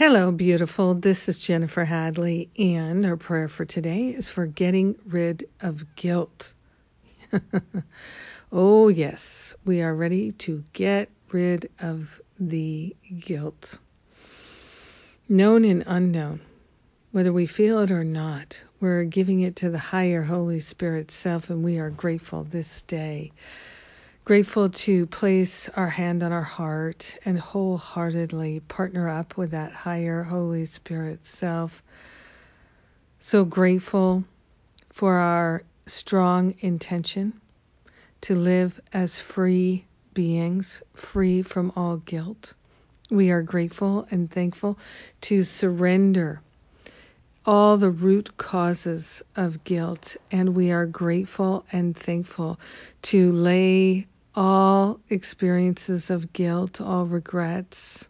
Hello, beautiful. This is Jennifer Hadley, and our prayer for today is for getting rid of guilt. oh, yes, we are ready to get rid of the guilt. Known and unknown, whether we feel it or not, we're giving it to the higher Holy Spirit self, and we are grateful this day Grateful to place our hand on our heart and wholeheartedly partner up with that higher Holy Spirit self. So grateful for our strong intention to live as free beings, free from all guilt. We are grateful and thankful to surrender all the root causes of guilt, and we are grateful and thankful to lay all experiences of guilt, all regrets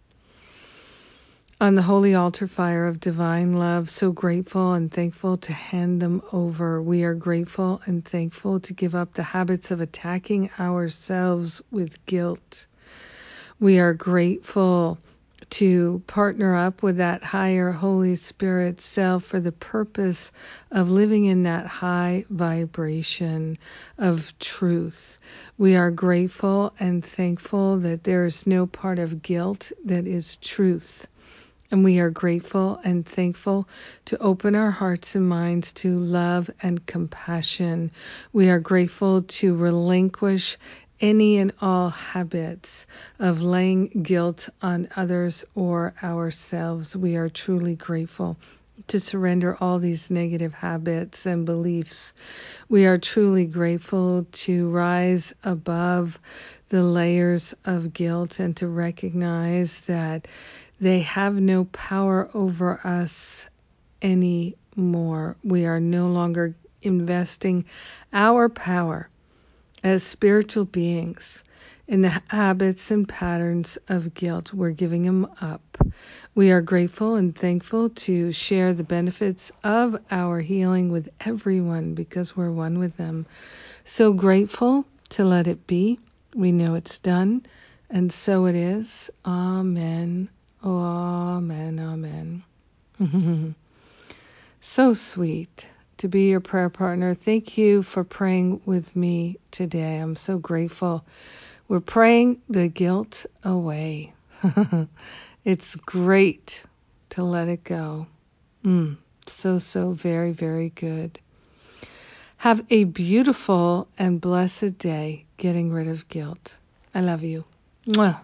on the holy altar fire of divine love, so grateful and thankful to hand them over. We are grateful and thankful to give up the habits of attacking ourselves with guilt. We are grateful to partner up with that higher Holy Spirit self for the purpose of living in that high vibration of truth. We are grateful and thankful that there is no part of guilt that is truth. And we are grateful and thankful to open our hearts and minds to love and compassion. We are grateful to relinquish any and all habits of laying guilt on others or ourselves. We are truly grateful to surrender all these negative habits and beliefs. We are truly grateful to rise above the layers of guilt and to recognize that they have no power over us anymore. We are no longer investing our power as spiritual beings in the habits and patterns of guilt. We're giving them up. We are grateful and thankful to share the benefits of our healing with everyone because we're one with them. So grateful to let it be. We know it's done, and so it is. Amen. Amen. Amen. so sweet to be your prayer partner. Thank you for praying with me today. I'm so grateful. We're praying the guilt away. it's great to let it go. Mm, so, so very, very good. Have a beautiful and blessed day getting rid of guilt. I love you. Mwah.